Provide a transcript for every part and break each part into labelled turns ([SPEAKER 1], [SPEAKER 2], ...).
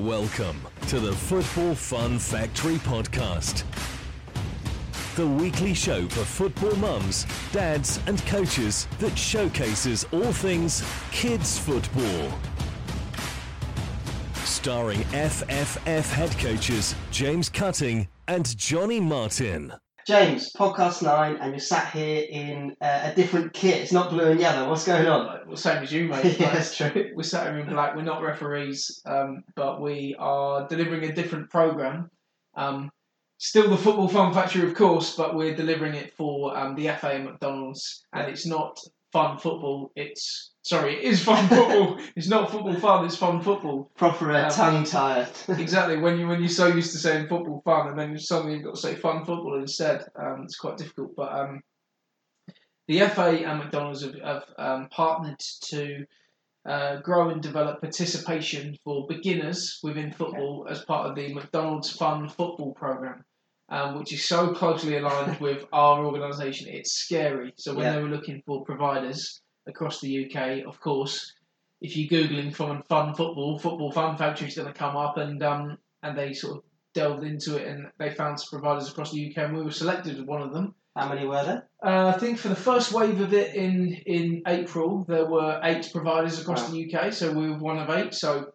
[SPEAKER 1] Welcome to the Football Fun Factory podcast. The weekly show for football mums, dads, and coaches that showcases all things kids football. Starring FFF head coaches James Cutting and Jonny Martin.
[SPEAKER 2] James, podcast nine, and you're sat here in uh, a different kit. It's not blue and yellow. What's going on?
[SPEAKER 3] Well, same as you, mate.
[SPEAKER 2] yeah, that's true.
[SPEAKER 3] We're sat here in black. We're not referees, um, but we are delivering a different program. Um, still the Football Fun Factory, of course, but we're delivering it for um, the FA and McDonald's, and it's not fun football. It's sorry, it is fun football. it's not football fun. It's fun football.
[SPEAKER 2] Proper uh,
[SPEAKER 3] Um,
[SPEAKER 2] tongue tired.
[SPEAKER 3] exactly. When you when you're so used to saying football fun, and then suddenly you've got to say fun football instead, um, it's quite difficult. But um, the FA and McDonald's have, have um, partnered to uh, grow and develop participation for beginners within football as part of the McDonald's Fun Football Program. Um, which is so closely aligned with our organisation, it's scary. So when
[SPEAKER 2] Yeah.
[SPEAKER 3] they were looking for providers across the UK, of course, if you're googling fun fun football, football fun factory is going to come up, and um, and they sort of delved into it, and they found some providers across the UK, and we were selected as one of them.
[SPEAKER 2] How many were there?
[SPEAKER 3] Uh, I think for the first wave of it in in April, there were eight providers across
[SPEAKER 2] Wow.
[SPEAKER 3] the UK, so we were one of eight. So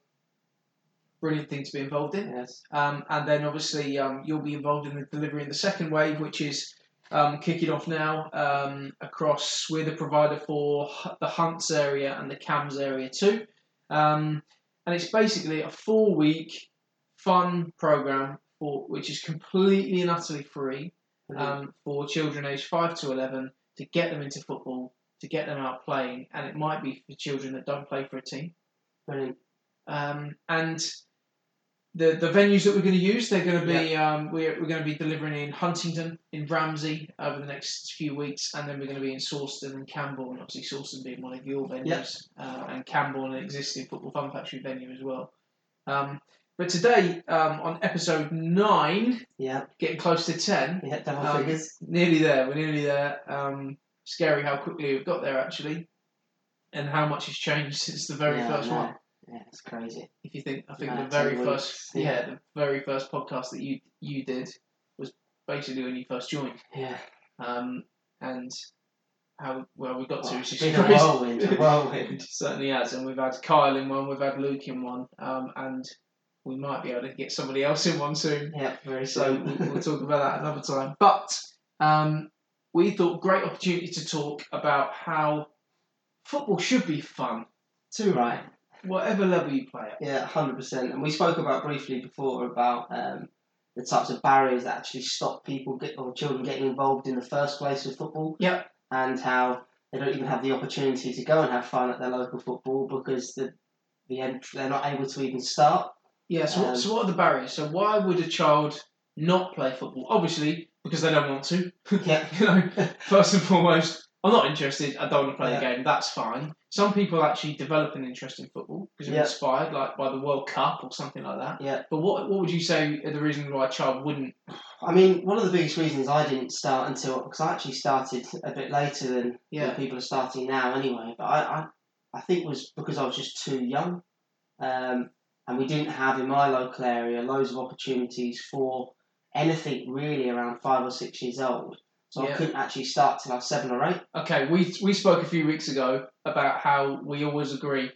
[SPEAKER 3] brilliant thing to be involved in.
[SPEAKER 2] Yes.
[SPEAKER 3] Um, and then obviously um, you'll be involved in the delivery in the second wave, which is um, kicking off now um, across. We're the provider for the Hunts area and the Cams area too. Um, and it's basically a four week fun program for which is completely and utterly free um, for children aged 5 to 11 to get them into football, to get them out playing. And it might be for children that don't play for a team.
[SPEAKER 2] Brilliant.
[SPEAKER 3] Um, and the the venues that we're going to use, they're going to be um, we're, we're going to be delivering in Huntingdon, in Ramsey over the next few weeks, and then we're going to be in Sawston and Cambourne. Obviously, Sawston being one of your venues, uh, and Cambourne an existing Football Fun Factory venue as well. Um, but today, um, on episode nine,
[SPEAKER 2] Yeah.
[SPEAKER 3] getting close to ten,
[SPEAKER 2] Yeah. Double
[SPEAKER 3] Um,
[SPEAKER 2] figures.
[SPEAKER 3] nearly there. We're nearly there. Um, scary how quickly we've got there actually, and how much has changed since the very
[SPEAKER 2] yeah,
[SPEAKER 3] first one
[SPEAKER 2] Yeah, it's crazy.
[SPEAKER 3] if you think I think the very
[SPEAKER 2] 10
[SPEAKER 3] first yeah.
[SPEAKER 2] yeah.
[SPEAKER 3] the very first podcast that you you did was basically when you first joined
[SPEAKER 2] Yeah.
[SPEAKER 3] um, and how well we got to
[SPEAKER 2] Well,
[SPEAKER 3] is
[SPEAKER 2] it's
[SPEAKER 3] just
[SPEAKER 2] been a whirlwind. A whirlwind.
[SPEAKER 3] Certainly has and we've had Kyle in one we've had Luke in one um, and we might be able to get somebody else in one soon
[SPEAKER 2] yeah. Very
[SPEAKER 3] so
[SPEAKER 2] soon.
[SPEAKER 3] we- we'll talk about that another time but um, we thought great opportunity to talk about how football should be fun
[SPEAKER 2] Too right.
[SPEAKER 3] Whatever level you play at
[SPEAKER 2] Yeah, hundred percent. And we spoke about briefly before about um, the types of barriers that actually stop people get, or children getting involved in the first place with football.
[SPEAKER 3] Yep.
[SPEAKER 2] And how they don't even have the opportunity to go and have fun at their local football because the the ent- they're not able to even start.
[SPEAKER 3] Yeah, so,
[SPEAKER 2] Um,
[SPEAKER 3] what, so what are the barriers? So why would a child not play football? Obviously, because they don't want to.
[SPEAKER 2] Yeah.
[SPEAKER 3] you know, first and foremost, I'm not interested. I don't want to play the game. That's fine. Some people actually develop an interest in football because they're
[SPEAKER 2] Yeah.
[SPEAKER 3] inspired, like by the World Cup or something like that.
[SPEAKER 2] Yeah.
[SPEAKER 3] But what what would you say are the reasons why a child wouldn't?
[SPEAKER 2] I mean, one of the biggest reasons I didn't start until because I actually started a bit later than,
[SPEAKER 3] Yeah.
[SPEAKER 2] than people are starting now anyway. But I, I, I think it was because I was just too young, um, and we didn't have in my local area loads of opportunities for anything really around five or six years old. So I couldn't actually start till I was seven or eight.
[SPEAKER 3] Okay, we we spoke a few weeks ago about how we always agree.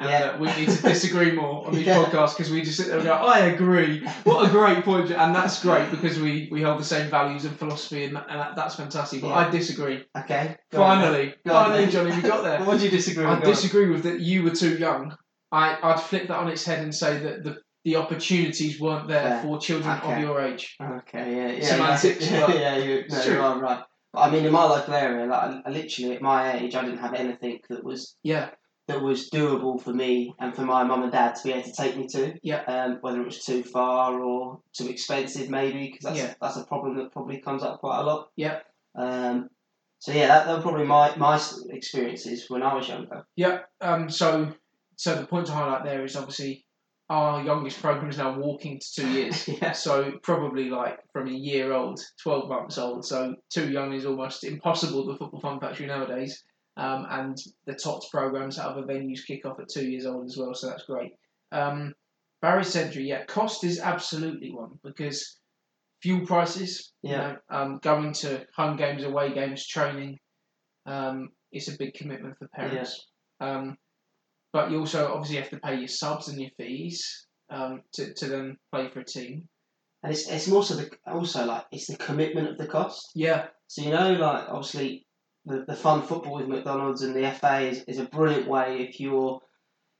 [SPEAKER 3] And
[SPEAKER 2] Yeah.
[SPEAKER 3] that we need to disagree more on these
[SPEAKER 2] Yeah.
[SPEAKER 3] podcasts because we just sit there and go, I agree. What a great point. And that's great because we, we hold the same values and philosophy, and, that, and that, that's fantastic. But
[SPEAKER 2] Yeah.
[SPEAKER 3] I disagree.
[SPEAKER 2] Okay.
[SPEAKER 3] Finally,
[SPEAKER 2] on
[SPEAKER 3] finally,
[SPEAKER 2] then.
[SPEAKER 3] Jonny, we got there.
[SPEAKER 2] What would you disagree
[SPEAKER 3] I
[SPEAKER 2] with? On.
[SPEAKER 3] disagree with that you were too young. I, I'd flip that on its head and say that the, the opportunities weren't there
[SPEAKER 2] Fair.
[SPEAKER 3] for children of your age.
[SPEAKER 2] Okay, yeah, yeah,
[SPEAKER 3] Semantics,
[SPEAKER 2] yeah, yeah, you, no, you are right. But I mean, in my local area, like, I, I literally at my age, I didn't have anything that was
[SPEAKER 3] Yeah,
[SPEAKER 2] that was doable for me and for my mum and dad to be able to take me to.
[SPEAKER 3] Yeah.
[SPEAKER 2] Um, whether it was too far or too expensive, maybe, because that's
[SPEAKER 3] Yeah.
[SPEAKER 2] that's a problem that probably comes up quite a lot.
[SPEAKER 3] Yeah.
[SPEAKER 2] Um, so yeah, that, that were probably my my experiences when I was younger.
[SPEAKER 3] Yeah. Um. So, so the point to highlight there is obviously our youngest program is now walking to two years.
[SPEAKER 2] yeah.
[SPEAKER 3] So probably like from a year old, twelve months old. So too young is almost impossible. The Football Fun Factory nowadays. Um, and the TOTS programs at other venues kick off at two years old as well. So that's great. Um, Barriers to entry, yeah. Cost is absolutely one because fuel prices, you
[SPEAKER 2] Yeah.
[SPEAKER 3] know, um, going to home games, away games, training, um, is a big commitment for parents. Um, but you also obviously have to pay your subs and your fees um, to, to then play for a team.
[SPEAKER 2] And it's it's also the also like it's the commitment of the cost.
[SPEAKER 3] Yeah,
[SPEAKER 2] So you know, like obviously, the, the fun football with McDonald's and the FA is, is a brilliant way if you're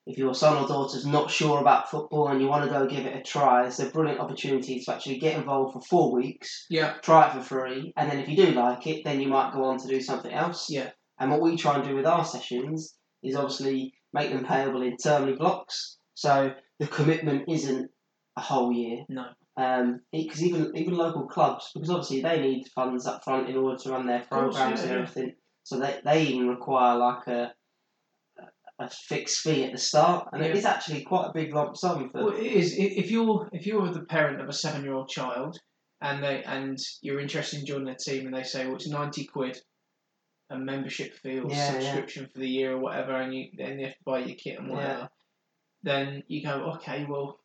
[SPEAKER 2] if your son or daughter's not sure about football and you want to go give it a try. It's a brilliant opportunity to actually get involved for four weeks,
[SPEAKER 3] yeah,
[SPEAKER 2] try it for free, and then if you do like it, then you might go on to do something else.
[SPEAKER 3] yeah,
[SPEAKER 2] And what we try and do with our sessions is obviously make them payable in termly blocks. So the commitment isn't a whole year.
[SPEAKER 3] no,
[SPEAKER 2] Um, because even even local clubs, because obviously they need funds up front in order to run their programs
[SPEAKER 3] yeah,
[SPEAKER 2] and
[SPEAKER 3] yeah.
[SPEAKER 2] everything. So they, they even require like a a fixed fee at the start, and it
[SPEAKER 3] Yeah.
[SPEAKER 2] is actually quite a big lump sum for.
[SPEAKER 3] Well, it is. If you're if you're the parent of a seven year old child and they and you're interested in joining their team and they say, well, it's ninety quid, a membership fee or
[SPEAKER 2] Yeah, yeah.
[SPEAKER 3] subscription for the year or whatever, and you then you have to buy your kit and
[SPEAKER 2] Yeah.
[SPEAKER 3] whatever. Then you go, okay, well,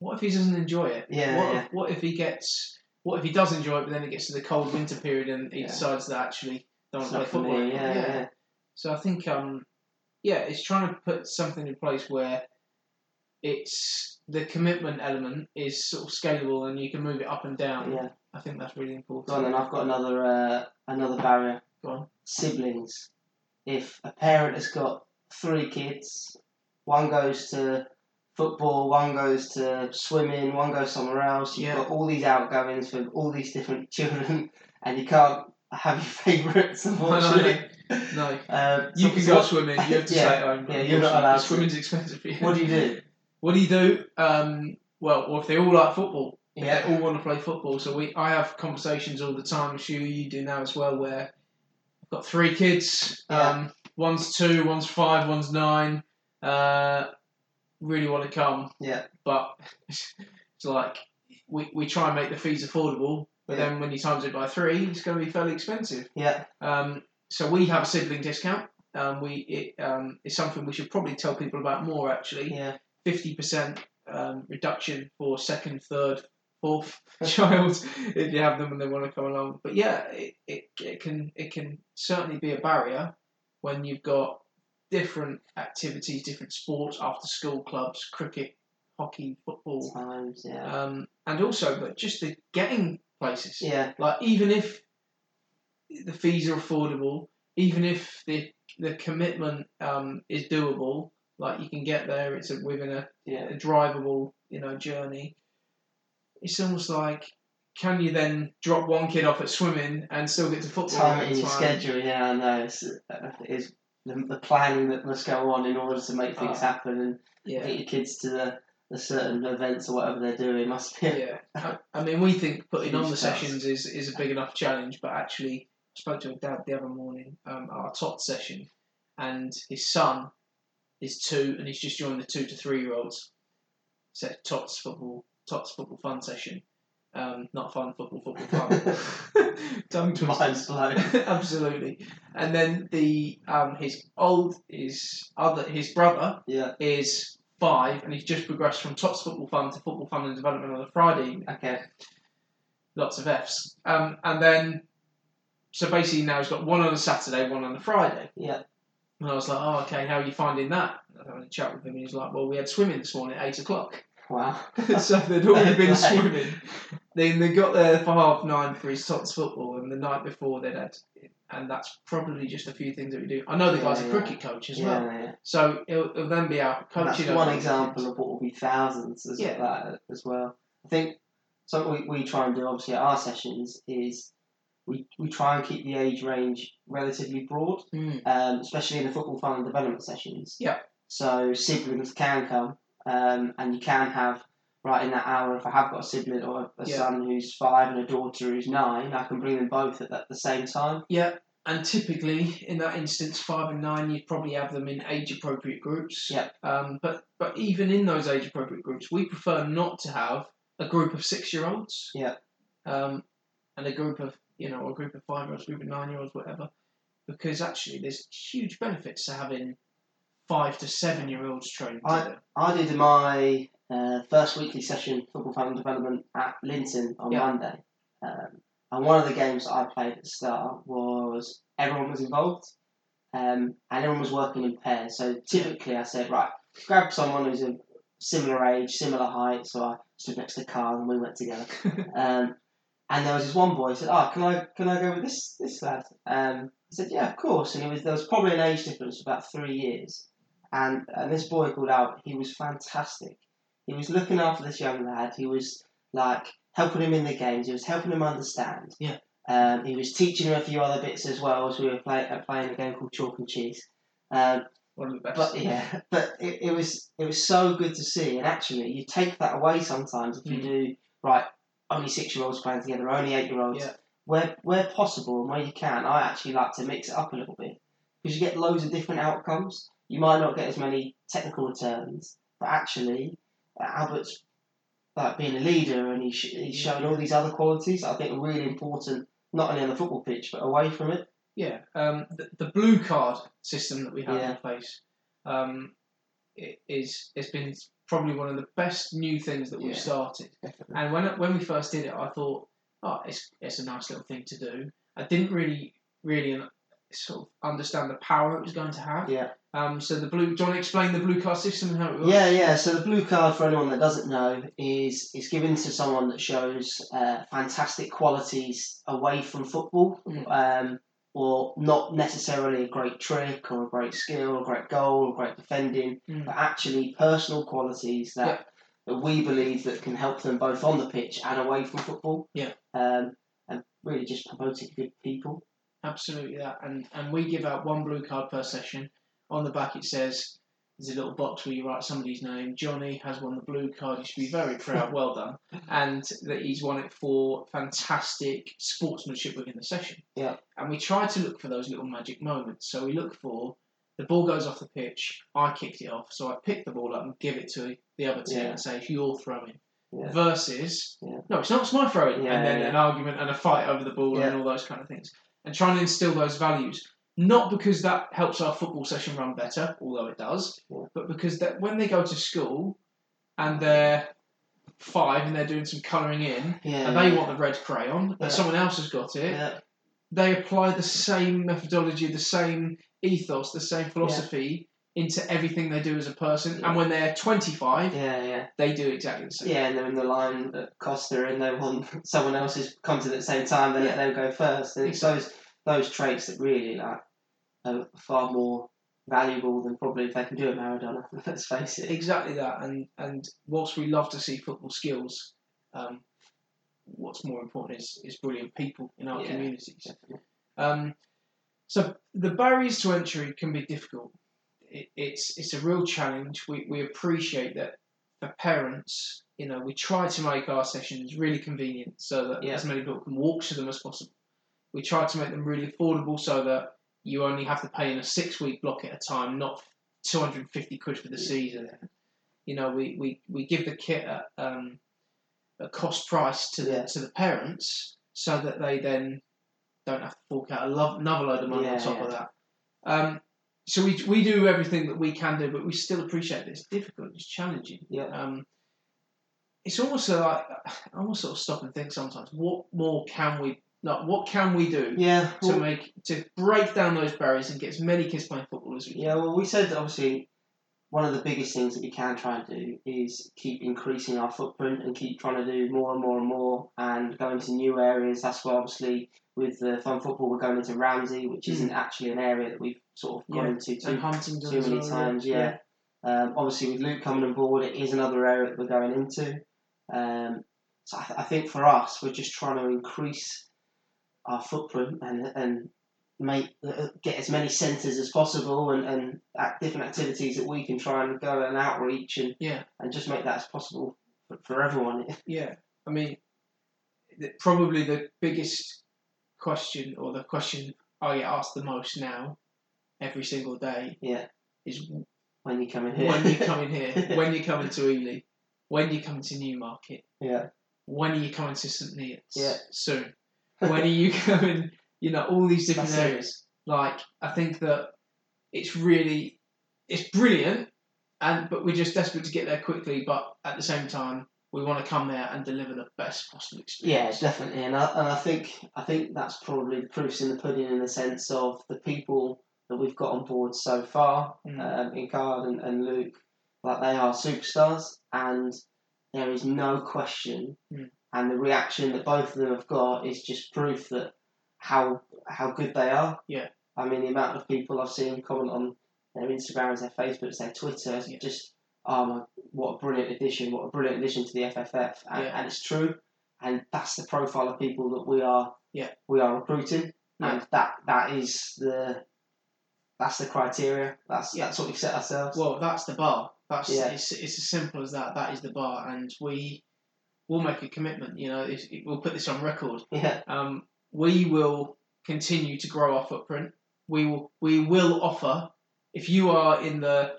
[SPEAKER 3] what if he doesn't enjoy it?
[SPEAKER 2] Yeah,
[SPEAKER 3] What
[SPEAKER 2] yeah.
[SPEAKER 3] if what if he gets what if he does enjoy it, but then it gets to the cold winter period and he
[SPEAKER 2] Yeah.
[SPEAKER 3] decides that actually don't want to play football
[SPEAKER 2] me, yeah, yeah.
[SPEAKER 3] So I think, um, yeah, it's trying to put something in place where it's the commitment element is sort of scalable and you can move it up and down.
[SPEAKER 2] yeah.
[SPEAKER 3] I think that's really important.
[SPEAKER 2] Go on, then I've got another uh, another barrier.
[SPEAKER 3] On.
[SPEAKER 2] Siblings. If a parent has got three kids, one goes to football, one goes to swimming, one goes somewhere else. You've
[SPEAKER 3] Yeah.
[SPEAKER 2] got all these outgoings for all these different children, and you can't have your favourites, unfortunately.
[SPEAKER 3] No,
[SPEAKER 2] Um,
[SPEAKER 3] you
[SPEAKER 2] so-
[SPEAKER 3] can
[SPEAKER 2] so
[SPEAKER 3] go swimming. You have to
[SPEAKER 2] Yeah,
[SPEAKER 3] stay at home.
[SPEAKER 2] yeah, you're not allowed to.
[SPEAKER 3] Swimming's expensive for you.
[SPEAKER 2] What do you do?
[SPEAKER 3] What do you do? Um, well, or if they all like football,
[SPEAKER 2] Yeah.
[SPEAKER 3] they all want to play football. So we, I have conversations all the time. I'm sure you do now as well, where got three kids.
[SPEAKER 2] Yeah.
[SPEAKER 3] Um, one's two, one's five, one's nine. Uh, really want to come,
[SPEAKER 2] Yeah,
[SPEAKER 3] but it's like we, we try and make the fees affordable. But
[SPEAKER 2] Yeah.
[SPEAKER 3] then when you times it by three, it's going to be fairly expensive.
[SPEAKER 2] yeah,
[SPEAKER 3] Um, so we have a sibling discount. Um, we it, um, it's something we should probably tell people about more actually
[SPEAKER 2] yeah,
[SPEAKER 3] fifty percent um, reduction for second, third, fourth child if you have them and they want to come along. But yeah, it, it, it can it can certainly be a barrier when you've got different activities, different sports, after school clubs, cricket, hockey, football,
[SPEAKER 2] times, yeah,
[SPEAKER 3] um, and also but just the getting places.
[SPEAKER 2] yeah,
[SPEAKER 3] Like even if the fees are affordable, even if the the commitment um, is doable, like you can get there, it's a, within a,
[SPEAKER 2] yeah.
[SPEAKER 3] a drivable you know journey. It's almost like can you then drop one kid off at swimming and still get to football?
[SPEAKER 2] Time in your
[SPEAKER 3] time?
[SPEAKER 2] schedule, yeah, I know. It's, uh, it's the, the planning that must go on in order to make things
[SPEAKER 3] Ah.
[SPEAKER 2] happen and
[SPEAKER 3] Yeah,
[SPEAKER 2] get your kids to the, the certain events or whatever they're doing. Must be.
[SPEAKER 3] yeah. I, I mean, we think putting on the sessions is, is a big enough challenge, but actually, I spoke to a dad the other morning, um, our top session, and his son is two, and he's just joined the two to three year olds. So tots football, tots football fun session, um, not fun football, football fun. Tongue twister. Absolutely, and then the um, his old his other his brother
[SPEAKER 2] Yeah.
[SPEAKER 3] is five, and he's just progressed from Tots Football Fun to Football Fun and Development on a Friday. evening.
[SPEAKER 2] Okay.
[SPEAKER 3] Lots of Fs. Um, and then, so basically now he's got one on a Saturday, one on a Friday.
[SPEAKER 2] Yeah.
[SPEAKER 3] And I was like, oh, okay, how are you finding that? I having a chat with him, and he's like, well, we had swimming this morning at 8 o'clock.
[SPEAKER 2] Wow.
[SPEAKER 3] so they'd already been swimming. Then they got there for half nine for his Tots football, and the night before they'd had. And that's probably just a few things that we do. I know the guy's
[SPEAKER 2] Yeah,
[SPEAKER 3] a
[SPEAKER 2] yeah.
[SPEAKER 3] cricket coach as well.
[SPEAKER 2] yeah.
[SPEAKER 3] So it'll, it'll then be out coaching.
[SPEAKER 2] That's one example
[SPEAKER 3] kids.
[SPEAKER 2] of what will be thousands as
[SPEAKER 3] Yeah.
[SPEAKER 2] that as well. I think something we, we try and do obviously at our sessions is we, we try and keep the age range relatively broad,
[SPEAKER 3] Mm.
[SPEAKER 2] um, especially in the football fun and development sessions.
[SPEAKER 3] Yeah.
[SPEAKER 2] So siblings can come, um, and you can have right in that hour. If I have got a sibling or a, a
[SPEAKER 3] Yeah.
[SPEAKER 2] son who's five and a daughter who's nine, I can bring them both at, at the same time.
[SPEAKER 3] Yeah, and typically in that instance, five and nine, you'd probably have them in age-appropriate groups.
[SPEAKER 2] Yeah.
[SPEAKER 3] Um, but but even in those age-appropriate groups, we prefer not to have a group of six-year-olds.
[SPEAKER 2] Yeah.
[SPEAKER 3] Um, and a group of you know a group of five-year-olds, group of nine-year-olds, whatever, because actually there's huge benefits to having five to seven-year-olds trained
[SPEAKER 2] I- I did my uh, first weekly session football fan development at Linton on
[SPEAKER 3] Yeah.
[SPEAKER 2] Monday. Um, and one of the games that I played at the start was everyone was involved, um, and everyone was working in pairs. So typically, I said, right, grab someone who's a similar age, similar height. So I stood next to Carl and we went together. um, and there was this one boy who said, "Oh, can I can I go with this this lad?" Um, I said, "Yeah, of course." And it was there was probably an age difference of about three years, and and this boy called out. He was fantastic. He was looking after this young lad. He was like helping him in the games. He was helping him understand.
[SPEAKER 3] Yeah.
[SPEAKER 2] Um, he was teaching him a few other bits as well as we were play, uh, playing a game called Chalk and Cheese. Um,
[SPEAKER 3] One of the best.
[SPEAKER 2] but yeah, but it, it was it was so good to see, and actually, you take that away sometimes if you
[SPEAKER 3] Mm.
[SPEAKER 2] do right. Only six year olds playing together, only eight year olds.
[SPEAKER 3] Yeah.
[SPEAKER 2] Where where possible and where you can, I actually like to mix it up a little bit because you get loads of different outcomes. You might not get as many technical returns, but actually, uh, Albert's like being a leader, and he's sh- he's shown all these other qualities. that I think are really important, not only on the football pitch but away from it.
[SPEAKER 3] Yeah, um, the, the blue card system that we have
[SPEAKER 2] Yeah.
[SPEAKER 3] in place um, is has been probably one of the best new things that we've
[SPEAKER 2] Yeah.
[SPEAKER 3] started.
[SPEAKER 2] Definitely.
[SPEAKER 3] And when when we first did it, I thought, oh, it's it's a nice little thing to do. I didn't really really sort of understand the power it was going to have.
[SPEAKER 2] Yeah.
[SPEAKER 3] Um, so the blue. Do you want to explain the blue card system and how it works?
[SPEAKER 2] Yeah, yeah. So the blue card, for anyone that doesn't know, is is given to someone that shows uh, fantastic qualities away from football,
[SPEAKER 3] Mm.
[SPEAKER 2] um, or not necessarily a great trick or a great skill or a great goal or great defending,
[SPEAKER 3] Mm.
[SPEAKER 2] but actually personal qualities that that we believe that can help them both on the pitch and away from football.
[SPEAKER 3] Yeah.
[SPEAKER 2] Um, and really just promoting good people.
[SPEAKER 3] Absolutely that, and and we give out one blue card per session. On the back it says there's a little box where you write somebody's name. Johnny has won the blue card. You should be very proud. Well done, and that he's won it for fantastic sportsmanship within the session.
[SPEAKER 2] Yeah.
[SPEAKER 3] And we try to look for those little magic moments. So we look for the ball goes off the pitch. I kicked it off, so I pick the ball up and give it to the other team
[SPEAKER 2] Yeah.
[SPEAKER 3] and say, "If you're throwing."
[SPEAKER 2] Yeah.
[SPEAKER 3] Versus,
[SPEAKER 2] Yeah.
[SPEAKER 3] no, it's not. It's my throwing,
[SPEAKER 2] Yeah,
[SPEAKER 3] and then an argument and a fight over the ball and all those kind of things and trying to instill those values. Not because that helps our football session run better, although it does,
[SPEAKER 2] Yeah.
[SPEAKER 3] but because that when they go to school and they're five and they're doing some colouring in
[SPEAKER 2] Yeah.
[SPEAKER 3] and they want the red crayon, but
[SPEAKER 2] Yeah.
[SPEAKER 3] someone else has got it,
[SPEAKER 2] yeah.
[SPEAKER 3] they apply the same methodology, the same ethos, the same philosophy into everything they do as a person.
[SPEAKER 2] Yeah.
[SPEAKER 3] And when they're 25,
[SPEAKER 2] Yeah, yeah.
[SPEAKER 3] they do exactly the same.
[SPEAKER 2] Yeah, and they're in the line at Costa, and they want someone else who's come to at the same time. They let them go first, and it's those those traits that really like are far more valuable than probably if they can do a Maradona. Let's face it.
[SPEAKER 3] Exactly that, and and whilst we love to see football skills, um, what's more important is is brilliant people in our
[SPEAKER 2] Yeah.
[SPEAKER 3] communities. Um, so the barriers to entry can be difficult. It, it's it's a real challenge. We we appreciate that for parents. You know, we try to make our sessions really convenient so that
[SPEAKER 2] Yeah.
[SPEAKER 3] as many people can walk to them as possible. We try to make them really affordable so that you only have to pay in a six week block at a time, not 250 quid for the season. You know, we, we, we give the kit at um, a cost price to the
[SPEAKER 2] Yeah.
[SPEAKER 3] to the parents so that they then don't have to fork out another load of money on top
[SPEAKER 2] yeah.
[SPEAKER 3] of that. Um, so we, we do everything that we can do, but we still appreciate that it's difficult, it's challenging.
[SPEAKER 2] Yeah.
[SPEAKER 3] Um, it's almost like I almost sort of stop and think sometimes. What more can we? Like, what can we do
[SPEAKER 2] Yeah.
[SPEAKER 3] to
[SPEAKER 2] Well,
[SPEAKER 3] make to break down those barriers and get as many kids playing football as we can?
[SPEAKER 2] yeah. Well, we said obviously one of the biggest things that we can try and do is keep increasing our footprint and keep trying to do more and more and more and go into new areas. That's why obviously with the fun football we're going into Ramsey, which isn't actually an area that we've sort of gone
[SPEAKER 3] Yeah.
[SPEAKER 2] into too too many
[SPEAKER 3] well,
[SPEAKER 2] times. Yeah. Um, obviously, with Luke coming on board, it is another area that we're going into. Um, so I, th- I think for us, we're just trying to increase our footprint and and make uh, get as many centres as possible and, and act, different activities that we can try and go and outreach and
[SPEAKER 3] Yeah.
[SPEAKER 2] and just make that as possible for, for everyone.
[SPEAKER 3] Yeah, I mean, the, probably the biggest question, or the question I get asked the most now, every single day,
[SPEAKER 2] Yeah,
[SPEAKER 3] is
[SPEAKER 2] when you come in here.
[SPEAKER 3] when you come in here, when you come into Ely, when you come to Newmarket,
[SPEAKER 2] yeah,
[SPEAKER 3] when are you coming to St Neots?
[SPEAKER 2] Yeah.
[SPEAKER 3] Soon. When are you coming? You know, all these different
[SPEAKER 2] That's it.
[SPEAKER 3] areas. Like, I think that it's really, it's brilliant and but we're just desperate to get there quickly. But at the same time, we want to come there and deliver the best possible experience.
[SPEAKER 2] Yeah, definitely, and I, and I think I think that's probably the proofs in the pudding in the sense of the people that we've got on board so far,
[SPEAKER 3] Mm.
[SPEAKER 2] um, Incard and, and Luke, like they are superstars, and there is no question,
[SPEAKER 3] Mm.
[SPEAKER 2] And the reaction that both of them have got is just proof that how how good they are.
[SPEAKER 3] Yeah.
[SPEAKER 2] I mean, the amount of people I've seen comment on their Instagrams, their Facebooks, their Twitter,
[SPEAKER 3] Yeah.
[SPEAKER 2] just oh my, what a brilliant addition! What a brilliant addition to the FFF, and,
[SPEAKER 3] Yeah.
[SPEAKER 2] and it's true, and that's the profile of people that we are
[SPEAKER 3] Yeah.
[SPEAKER 2] we are recruiting,
[SPEAKER 3] Yeah.
[SPEAKER 2] and that that is the that's the criteria. That's
[SPEAKER 3] Yeah.
[SPEAKER 2] that's what we set ourselves.
[SPEAKER 3] Well, that's the bar. That's
[SPEAKER 2] Yeah.
[SPEAKER 3] it's, it's as simple as that. That is the bar, and we will make a commitment. You know, it's, it, we'll put this on record.
[SPEAKER 2] yeah,
[SPEAKER 3] Um, we will continue to grow our footprint. We will we will offer if you are in the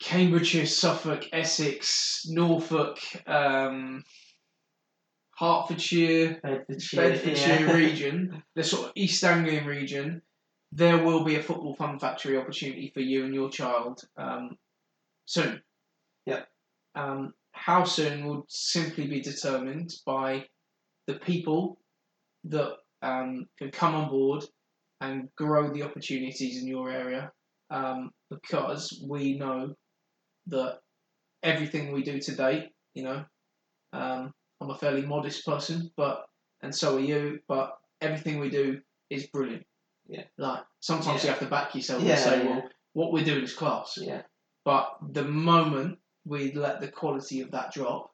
[SPEAKER 3] Cambridgeshire, Suffolk, Essex, Norfolk, um, Hertfordshire,
[SPEAKER 2] Bedfordshire,
[SPEAKER 3] Bedfordshire
[SPEAKER 2] yeah.
[SPEAKER 3] region, the sort of East Anglian region, there will be a football fun factory opportunity for you and your child um, soon.
[SPEAKER 2] Yep.
[SPEAKER 3] Um, how soon will simply be determined by the people that um, can come on board and grow the opportunities in your area um, because we know that everything we do today, you know, um, I'm a fairly modest person, but and so are you. But everything we do is brilliant.
[SPEAKER 2] Yeah.
[SPEAKER 3] Like sometimes
[SPEAKER 2] Yeah.
[SPEAKER 3] you have to back yourself
[SPEAKER 2] Yeah,
[SPEAKER 3] and say, well, what we're doing is class.
[SPEAKER 2] yeah,
[SPEAKER 3] But the moment we let the quality of that drop,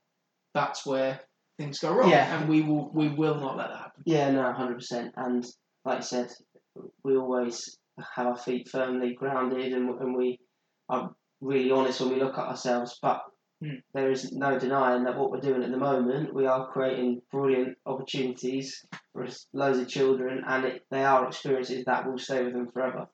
[SPEAKER 3] that's where things go wrong.
[SPEAKER 2] Yeah.
[SPEAKER 3] And we will we will not let that happen.
[SPEAKER 2] yeah, no, hundred percent. And like I said, we always have our feet firmly grounded, and and we are really honest when we look at ourselves. But
[SPEAKER 3] Hmm.
[SPEAKER 2] there is no denying that what we're doing at the moment, we are creating brilliant opportunities for loads of children, and it, they are experiences that will stay with them forever.